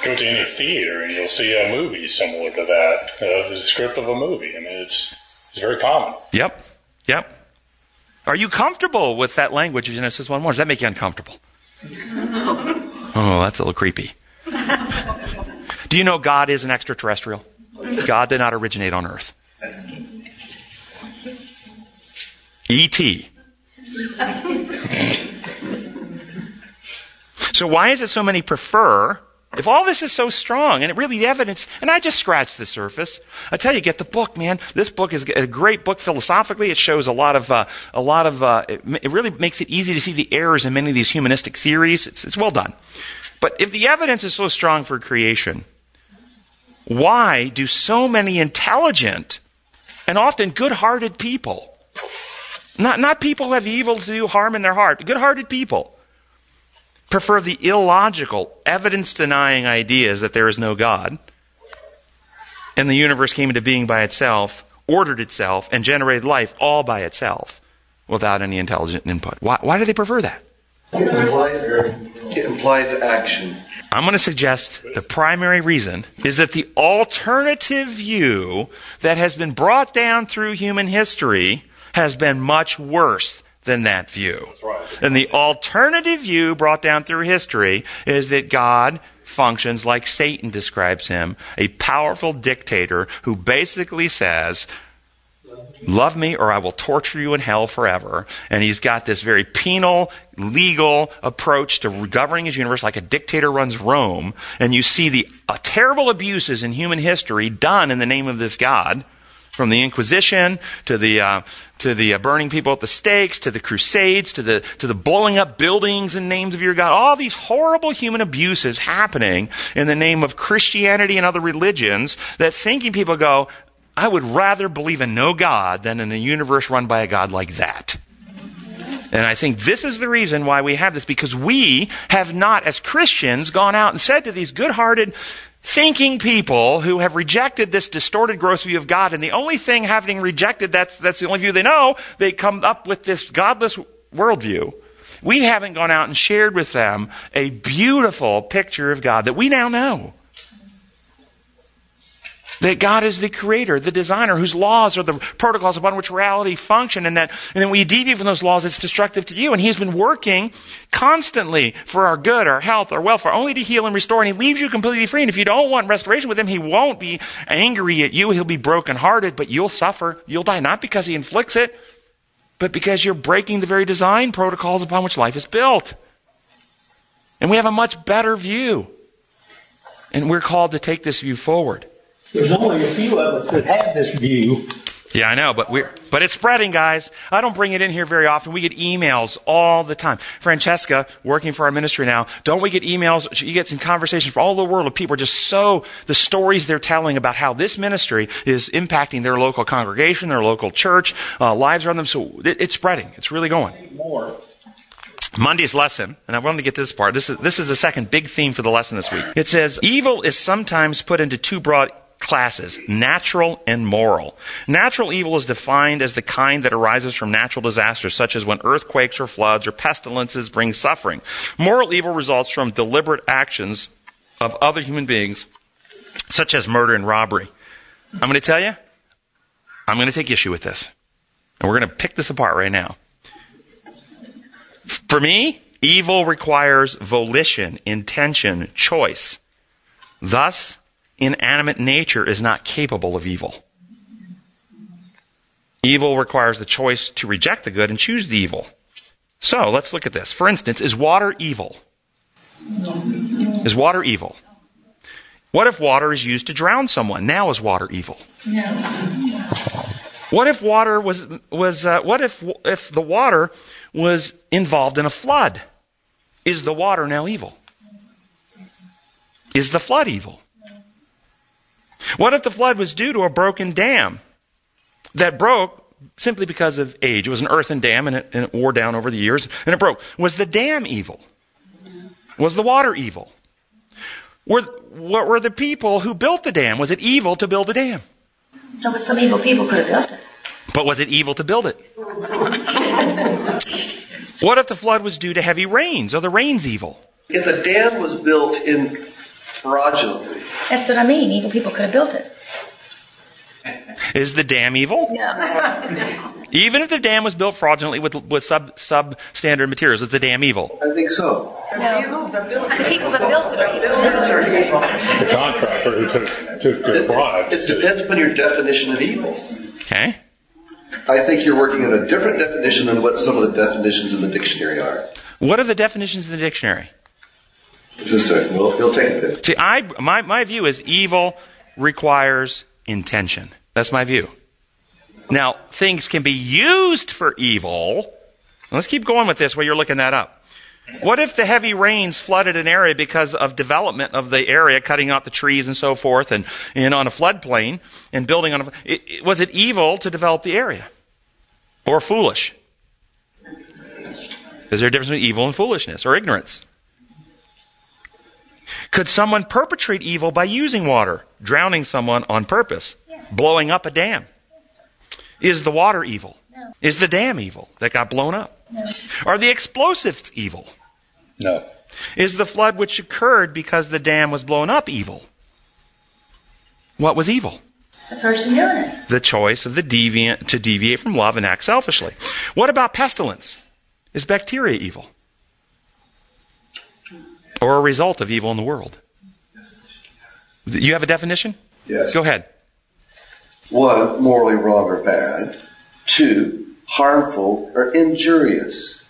Go to any theater and you'll see a movie similar to that, uh, the script of a movie. I mean, it's, it's very common. Yep. Yep. Are you comfortable with that language of Genesis 1 1? Does that make you uncomfortable? Oh, that's a little creepy. Do you know God is an extraterrestrial? God did not originate on earth. E.T. so why is it so many prefer if all this is so strong and it really the evidence, and I just scratched the surface, I tell you, get the book, man. This book is a great book philosophically. It shows a lot of, uh, a lot of, uh, it, it, really makes it easy to see the errors in many of these humanistic theories. It's, it's well done. But if the evidence is so strong for creation, why do so many intelligent and often good-hearted people, not, not people who have evil to do harm in their heart, good-hearted people, prefer the illogical, evidence denying ideas that there is no God and the universe came into being by itself, ordered itself, and generated life all by itself without any intelligent input. Why, why do they prefer that? It implies, it implies action. I'm going to suggest the primary reason is that the alternative view that has been brought down through human history has been much worse than that view. Right. And the alternative view brought down through history is that God functions like Satan describes him, a powerful dictator who basically says, Love me or I will torture you in hell forever. And he's got this very penal, legal approach to governing his universe like a dictator runs Rome. And you see the uh, terrible abuses in human history done in the name of this God from the Inquisition to the uh, to the uh, burning people at the stakes to the Crusades to the to the blowing up buildings in names of your God. All these horrible human abuses happening in the name of Christianity and other religions. That thinking people go, I would rather believe in no God than in a universe run by a God like that. And I think this is the reason why we have this, because we have not, as Christians, gone out and said to these good hearted, thinking people who have rejected this distorted gross view of God, and the only thing having rejected that's, that's the only view they know, they come up with this godless worldview. We haven't gone out and shared with them a beautiful picture of God that we now know. That God is the creator, the designer, whose laws are the protocols upon which reality function, and that and then we deviate from those laws, it's destructive to you. And He's been working constantly for our good, our health, our welfare, only to heal and restore, and He leaves you completely free. And if you don't want restoration with Him, He won't be angry at you. He'll be brokenhearted, but you'll suffer. You'll die, not because He inflicts it, but because you're breaking the very design protocols upon which life is built. And we have a much better view. And we're called to take this view forward. There's only a few of us that have this view. Yeah, I know, but we're, but it's spreading, guys. I don't bring it in here very often. We get emails all the time. Francesca, working for our ministry now, don't we get emails? You get some conversations from all over the world of people are just so, the stories they're telling about how this ministry is impacting their local congregation, their local church, uh, lives around them. So it, it's spreading. It's really going. More. Monday's lesson, and I wanted to get to this part. This is, this is the second big theme for the lesson this week. It says, evil is sometimes put into two broad classes natural and moral. Natural evil is defined as the kind that arises from natural disasters, such as when earthquakes or floods or pestilences bring suffering. Moral evil results from deliberate actions of other human beings, such as murder and robbery. I'm going to tell you, I'm going to take issue with this. And we're going to pick this apart right now. For me, Evil requires volition, intention, choice. Thus, inanimate nature is not capable of evil. Evil requires the choice to reject the good and choose the evil. So, let's look at this. For instance, is water evil? Is water evil? What if water is used to drown someone? Now is water evil? What if water was was uh, what if if the water was involved in a flood? Is the water now evil? Is the flood evil? What if the flood was due to a broken dam that broke simply because of age? It was an earthen dam and it, and it wore down over the years and it broke. Was the dam evil? Was the water evil? Were, what were the people who built the dam? Was it evil to build the dam? No, but some evil people could have built it. But was it evil to build it? what if the flood was due to heavy rains? Are the rains evil? If the dam was built in fraudulently, That's what I mean. Evil people could have built it. Is the dam evil? No. Even if the dam was built fraudulently with, with sub substandard materials, is the dam evil? I think so. No. The people that built it are evil. The contractor who took, took their It depends upon your definition of evil. Okay. I think you're working on a different definition than what some of the definitions in the dictionary are. What are the definitions in the dictionary? Well, he'll take a bit. See, I, my, my view is evil requires intention. That's my view. Now, things can be used for evil. Let's keep going with this while you're looking that up. What if the heavy rains flooded an area because of development of the area, cutting out the trees and so forth, and, and on a floodplain and building on a, it, it- was it evil to develop the area? Or foolish? Is there a difference between evil and foolishness or ignorance? Could someone perpetrate evil by using water, drowning someone on purpose, blowing up a dam? Is the water evil? No. Is the dam evil that got blown up? No. Are the explosives evil? No. Is the flood which occurred because the dam was blown up evil? What was evil? The person doing it. The choice of the deviant to deviate from love and act selfishly. What about pestilence? Is bacteria evil? Or a result of evil in the world? You have a definition? Yes. Go ahead. One, morally wrong or bad. Two, harmful or injurious.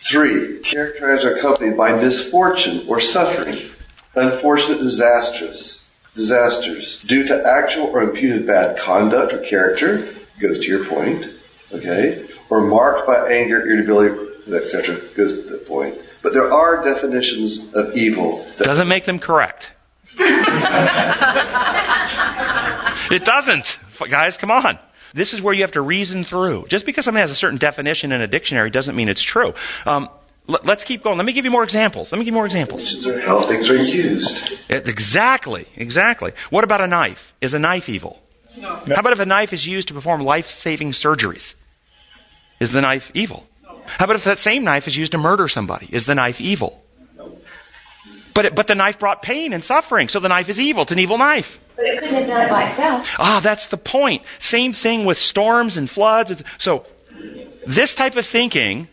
Three, characterized or accompanied by misfortune or suffering, unfortunate disasters, disasters due to actual or imputed bad conduct or character, goes to your point, okay, or marked by anger, irritability, etc., goes to the point. But there are definitions of evil that Doesn't make them correct. it doesn't. Guys, come on. This is where you have to reason through. Just because something has a certain definition in a dictionary doesn't mean it's true. Um, let, us keep going. Let me give you more examples. Let me give you more examples. are how things are used. It- exactly, exactly. What about a knife? Is a knife evil? No. How about if a knife is used to perform life saving surgeries? Is the knife evil? How about if that same knife is used to murder somebody? Is the knife evil? But, it, but the knife brought pain and suffering, so the knife is evil. It's an evil knife. But it couldn't have done it by itself. Ah, that's the point. Same thing with storms and floods. So, this type of thinking,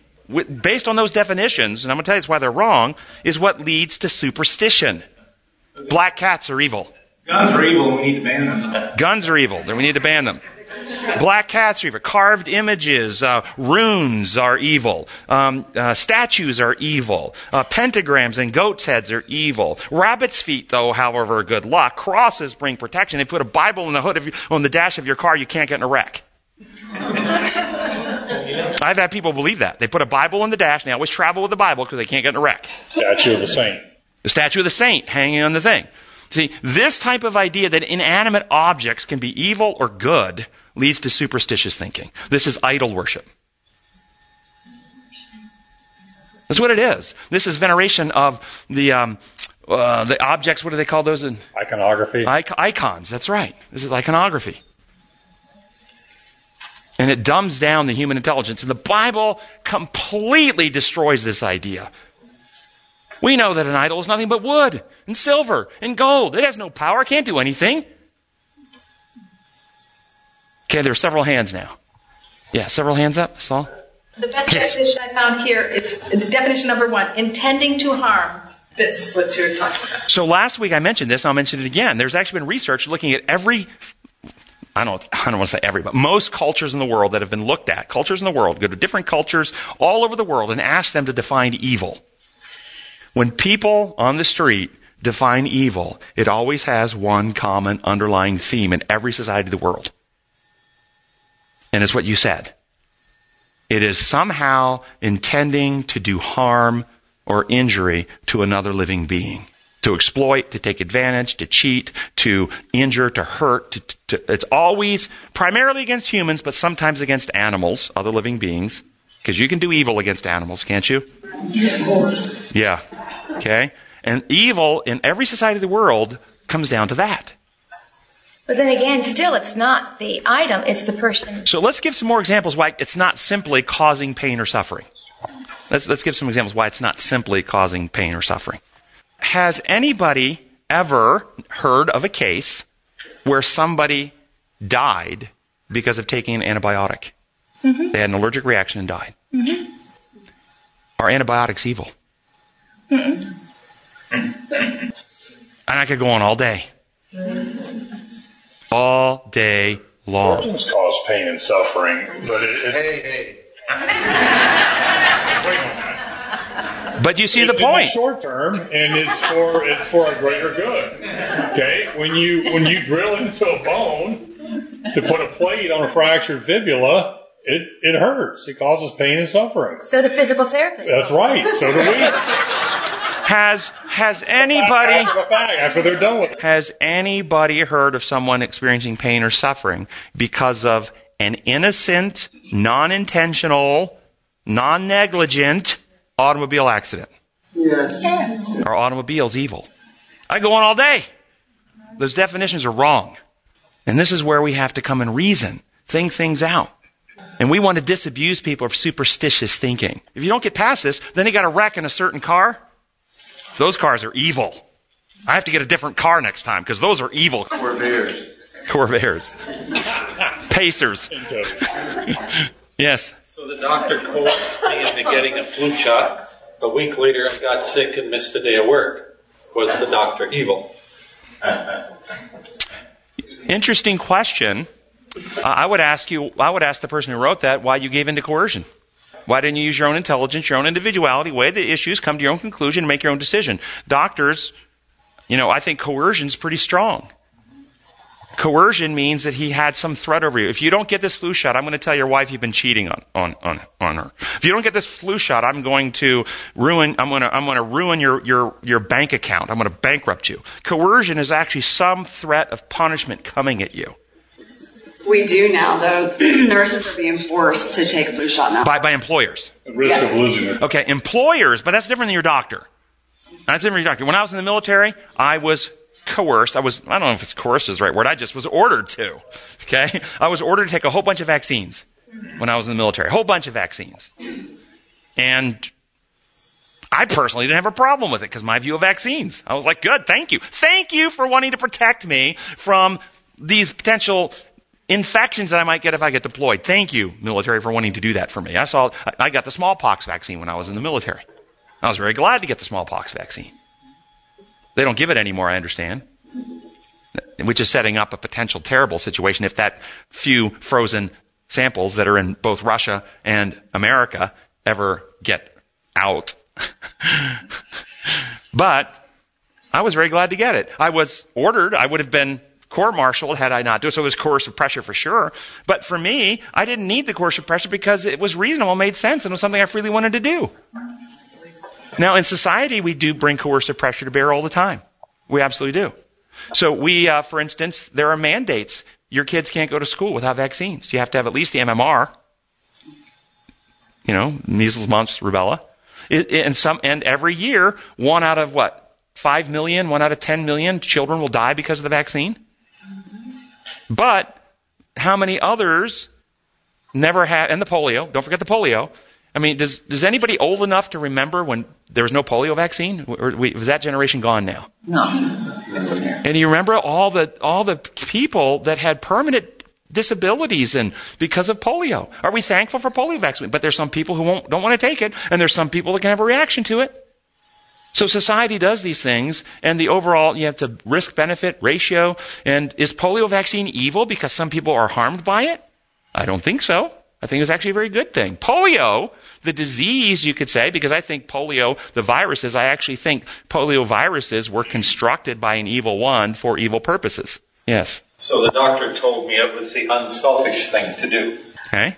based on those definitions, and I'm going to tell you why they're wrong, is what leads to superstition. Black cats are evil. Guns are evil. We need to ban them. Guns are evil. Then we need to ban them. Black cats are evil. Carved images, uh, runes are evil. Um, uh, statues are evil. Uh, pentagrams and goats' heads are evil. Rabbit's feet, though, however, are good luck. Crosses bring protection. They put a Bible in the hood of your, on the dash of your car, you can't get in a wreck. I've had people believe that. They put a Bible in the dash, and they always travel with the Bible because they can't get in a wreck. Statue of a saint. The statue of the saint hanging on the thing. See, this type of idea that inanimate objects can be evil or good leads to superstitious thinking. This is idol worship. That's what it is. This is veneration of the um, uh, the objects. What do they call those? In, Iconography. Ic- icons. That's right. This is iconography. And it dumbs down the human intelligence. And the Bible completely destroys this idea. We know that an idol is nothing but wood and silver and gold. It has no power, can't do anything. Okay, there are several hands now. Yeah, several hands up, Saul. The best definition I found here, it's definition number one, intending to harm fits what you're talking about. So last week I mentioned this, I'll mention it again. There's actually been research looking at every I don't, I don't want to say every, but most cultures in the world that have been looked at, cultures in the world, go to different cultures all over the world and ask them to define evil. When people on the street define evil, it always has one common underlying theme in every society of the world. And it's what you said. It is somehow intending to do harm or injury to another living being. To exploit, to take advantage, to cheat, to injure, to hurt. To, to, it's always primarily against humans, but sometimes against animals, other living beings. Because you can do evil against animals, can't you? Yeah. Okay? And evil in every society of the world comes down to that. But then again, still, it's not the item, it's the person. So let's give some more examples why it's not simply causing pain or suffering. Let's, let's give some examples why it's not simply causing pain or suffering. Has anybody ever heard of a case where somebody died because of taking an antibiotic? Mm-hmm. They had an allergic reaction and died. Mm-hmm. Are antibiotics evil? Mm-mm. And I could go on all day. All day long. Poisons cause pain and suffering, but it, it's. Hey, hey. But you see it's the point. In the short term, and it's for it's for a greater good. Okay, when you when you drill into a bone to put a plate on a fractured fibula, it it hurts. It causes pain and suffering. So do physical therapists. That's right. So do we. Has has anybody after, fact, after they're done with it. has anybody heard of someone experiencing pain or suffering because of an innocent, non-intentional, non-negligent automobile accident? Yes. Yes. Are automobiles evil? I go on all day. Those definitions are wrong. And this is where we have to come and reason, think things out. And we want to disabuse people of superstitious thinking. If you don't get past this, then you got a wreck in a certain car. Those cars are evil. I have to get a different car next time because those are evil. Corvairs. Corvairs. Pacers. yes. So the doctor coerced me into getting a flu shot. A week later, I got sick and missed a day of work. Was the doctor evil? Interesting question. I would ask you, I would ask the person who wrote that why you gave into coercion. Why didn't you use your own intelligence, your own individuality, weigh the issues, come to your own conclusion, make your own decision? Doctors, you know, I think coercion is pretty strong. Coercion means that he had some threat over you. If you don't get this flu shot, I'm going to tell your wife you've been cheating on, on, on, on her. If you don't get this flu shot, I'm going to ruin, I'm going to, I'm going to ruin your, your, your bank account. I'm going to bankrupt you. Coercion is actually some threat of punishment coming at you. We do now, though. Nurses are being forced to take a flu shot now. By, by employers. The risk Yes. of losing it. Okay, employers, but that's different than your doctor. That's different than your doctor. When I was in the military, I was coerced. I was, I don't know if it's coerced is the right word. I just was ordered to. Okay? I was ordered to take a whole bunch of vaccines when I was in the military. A whole bunch of vaccines. And I personally didn't have a problem with it because my view of vaccines. I was like, good, thank you. Thank you for wanting to protect me from these potential infections that I might get if I get deployed. Thank you, military, for wanting to do that for me. I saw, I got the smallpox vaccine when I was in the military. I was very glad to get the smallpox vaccine. They don't give it anymore, I understand. Which is setting up a potential terrible situation if that few frozen samples that are in both Russia and America ever get out. but I was very glad to get it. I was ordered, I would have been court martialed had I not do it. So it was coercive pressure for sure. But for me, I didn't need the coercive pressure because it was reasonable, made sense, and was something I freely wanted to do. Now, in society, we do bring coercive pressure to bear all the time. We absolutely do. So we, uh, for instance, there are mandates. Your kids can't go to school without vaccines. You have to have at least the MMR. You know, measles, mumps, rubella. It, it- and some, and every year, one out of what? Five million, one out of ten million children will die because of the vaccine. But how many others never had, and the polio, don't forget the polio. I mean, does, does anybody old enough to remember when there was no polio vaccine? Or we, was that generation gone now? No. And you remember all the, all the people that had permanent disabilities and because of polio. Are we thankful for polio vaccine? But there's some people who won't, don't want to take it, and there's some people that can have a reaction to it. So society does these things, and the overall, you have to risk benefit ratio. And is polio vaccine evil because some people are harmed by it? I don't think so. I think it's actually a very good thing. Polio, the disease, you could say, because I think polio, the viruses, I actually think polio viruses were constructed by an evil one for evil purposes. Yes. So the doctor told me it was the unselfish thing to do. Okay.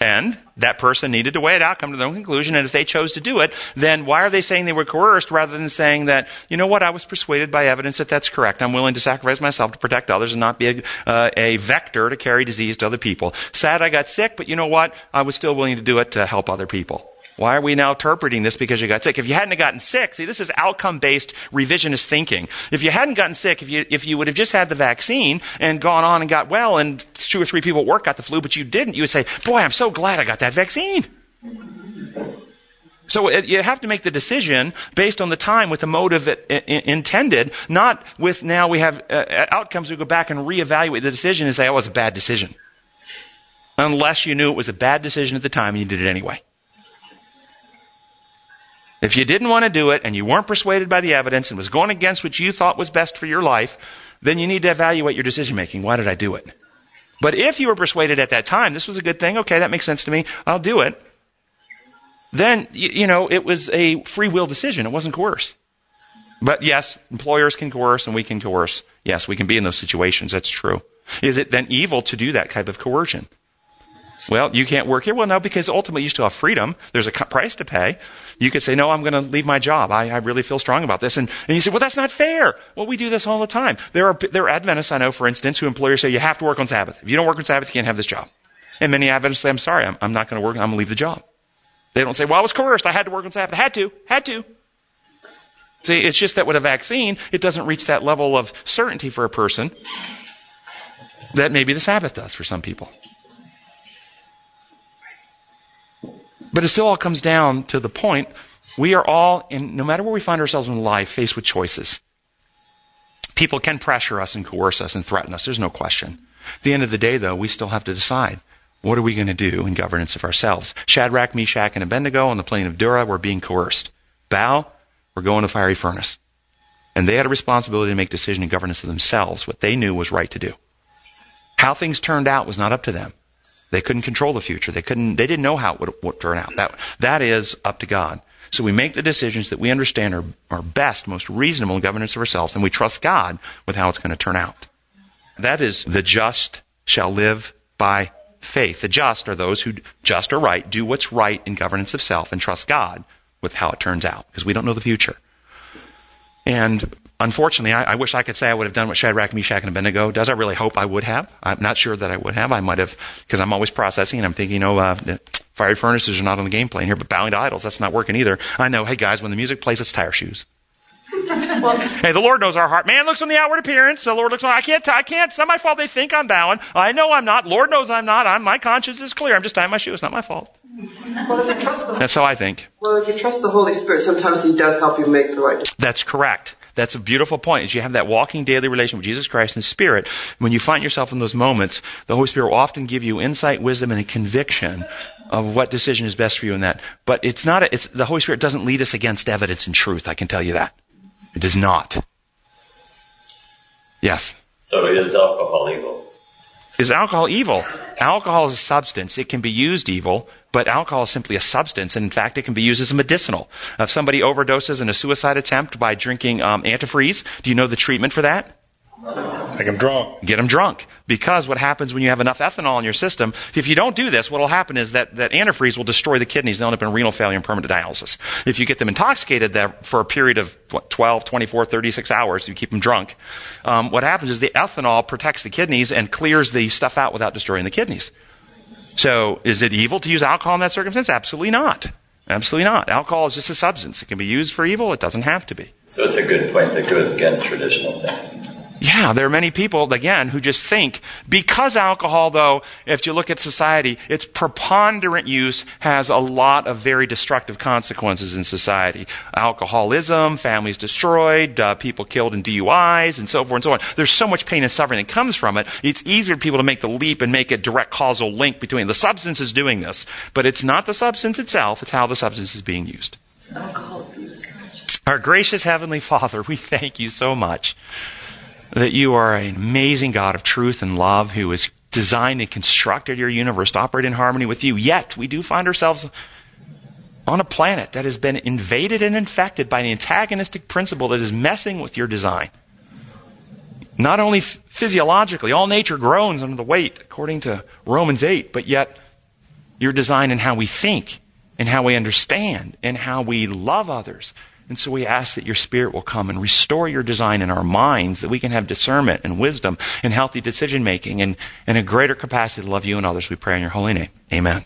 And that person needed to weigh it out, come to their own conclusion, and if they chose to do it, then why are they saying they were coerced rather than saying that, you know what, I was persuaded by evidence that that's correct. I'm willing to sacrifice myself to protect others and not be a, uh, a vector to carry disease to other people. Sad I got sick, but you know what? I was still willing to do it to help other people. Why are we now interpreting this because you got sick? If you hadn't gotten sick, see, this is outcome-based revisionist thinking. If you hadn't gotten sick, if you, if you would have just had the vaccine and gone on and got well and two or three people at work got the flu, but you didn't, you would say, boy, I'm so glad I got that vaccine. So it, you have to make the decision based on the time with the motive it, it, intended, not with now we have uh, outcomes. We go back and reevaluate the decision and say, oh, it was a bad decision. Unless you knew it was a bad decision at the time and you did it anyway. If you didn't want to do it and you weren't persuaded by the evidence and was going against what you thought was best for your life, then you need to evaluate your decision making. Why did I do it? But if you were persuaded at that time, this was a good thing, okay, that makes sense to me, I'll do it, then, you, know, it was a free will decision. It wasn't coerced. But yes, employers can coerce and we can coerce. Yes, we can be in those situations. That's true. Is it then evil to do that type of coercion? Well, you can't work here. Well, no, because ultimately you still have freedom. There's a price to pay. You could say, no, I'm going to leave my job. I, I really feel strong about this. And, and you say, well, that's not fair. Well, we do this all the time. There are, there are Adventists I know, for instance, who employers say you have to work on Sabbath. If you don't work on Sabbath, you can't have this job. And many Adventists say, I'm sorry, I'm, I'm not going to work. I'm going to leave the job. They don't say, well, I was coerced. I had to work on Sabbath. I had to. Had to. See, it's just that with a vaccine, it doesn't reach that level of certainty for a person that maybe the Sabbath does for some people. But it still all comes down to the point we are all, in, no matter where we find ourselves in life, faced with choices. People can pressure us and coerce us and threaten us. There's no question. At the end of the day, though, we still have to decide what are we going to do in governance of ourselves? Shadrach, Meshach, and Abednego on the plain of Dura were being coerced. Bow, we're going to fiery furnace. And they had a responsibility to make decision in governance of themselves, what they knew was right to do. How things turned out was not up to them. They couldn't control the future. They couldn't, they didn't know how it would, would turn out. That, that is up to God. So we make the decisions that we understand are, are best, most reasonable in governance of ourselves, and we trust God with how it's going to turn out. That is, the just shall live by faith. The just are those who, just or right, do what's right in governance of self and trust God with how it turns out, because we don't know the future. And Unfortunately, I, I, wish I could say I would have done what Shadrach, Meshach, and Abednego does. I really hope I would have. I'm not sure that I would have. I might have, because I'm always processing I'm thinking, you know, uh, fiery furnaces are not on the game plan here, but bowing to idols, that's not working either. I know, hey guys, when the music plays, let's tie our shoes. well, hey, the Lord knows our heart. Man looks on the outward appearance. The Lord looks on. I can't. I can't. It's not my fault. They think I'm bowing. I know I'm not. Lord knows I'm not. I'm, my conscience is clear. I'm just tying my shoe. It's not my fault. Well, if you trust the, That's how I think. Well, if you trust the Holy Spirit, sometimes He does help you make the right decision. That's correct. That's a beautiful point. Is you have that walking daily relation with Jesus Christ and Spirit. When you find yourself in those moments, the Holy Spirit will often give you insight, wisdom, and a conviction of what decision is best for you in that. But it's not. A, it's, the Holy Spirit doesn't lead us against evidence and truth. I can tell you that. It does not. Yes. So is alcohol evil? Is alcohol evil? Alcohol is a substance. It can be used evil, but alcohol is simply a substance, and in fact, it can be used as a medicinal. If somebody overdoses in a suicide attempt by drinking um, antifreeze, do you know the treatment for that? Make them drunk. Get them drunk. Because what happens when you have enough ethanol in your system, if you don't do this, what will happen is that, that antifreeze will destroy the kidneys. They'll end up in renal failure and permanent dialysis. If you get them intoxicated there for a period of what, 12, 24, 36 hours, you keep them drunk, um, what happens is the ethanol protects the kidneys and clears the stuff out without destroying the kidneys. So is it evil to use alcohol in that circumstance? Absolutely not. Absolutely not. Alcohol is just a substance. It can be used for evil. It doesn't have to be. So it's a good point that goes against traditional thinking. Yeah, there are many people, again, who just think because alcohol, though, if you look at society, its preponderant use has a lot of very destructive consequences in society. Alcoholism, families destroyed, uh, people killed in DUIs, and so forth and so on. There's so much pain and suffering that comes from it. It's easier for people to make the leap and make a direct causal link between the substance is doing this, but it's not the substance itself, it's how the substance is being used. Our gracious Heavenly Father, we thank you so much that you are an amazing God of truth and love who has designed and constructed your universe to operate in harmony with you. Yet, we do find ourselves on a planet that has been invaded and infected by an antagonistic principle that is messing with your design. Not only physiologically, all nature groans under the weight, according to Romans 8, but yet your design and how we think and how we understand and how we love others and so we ask that your Spirit will come and restore your design in our minds, that we can have discernment and wisdom and healthy decision making and, and a greater capacity to love you and others. We pray in your holy name. Amen.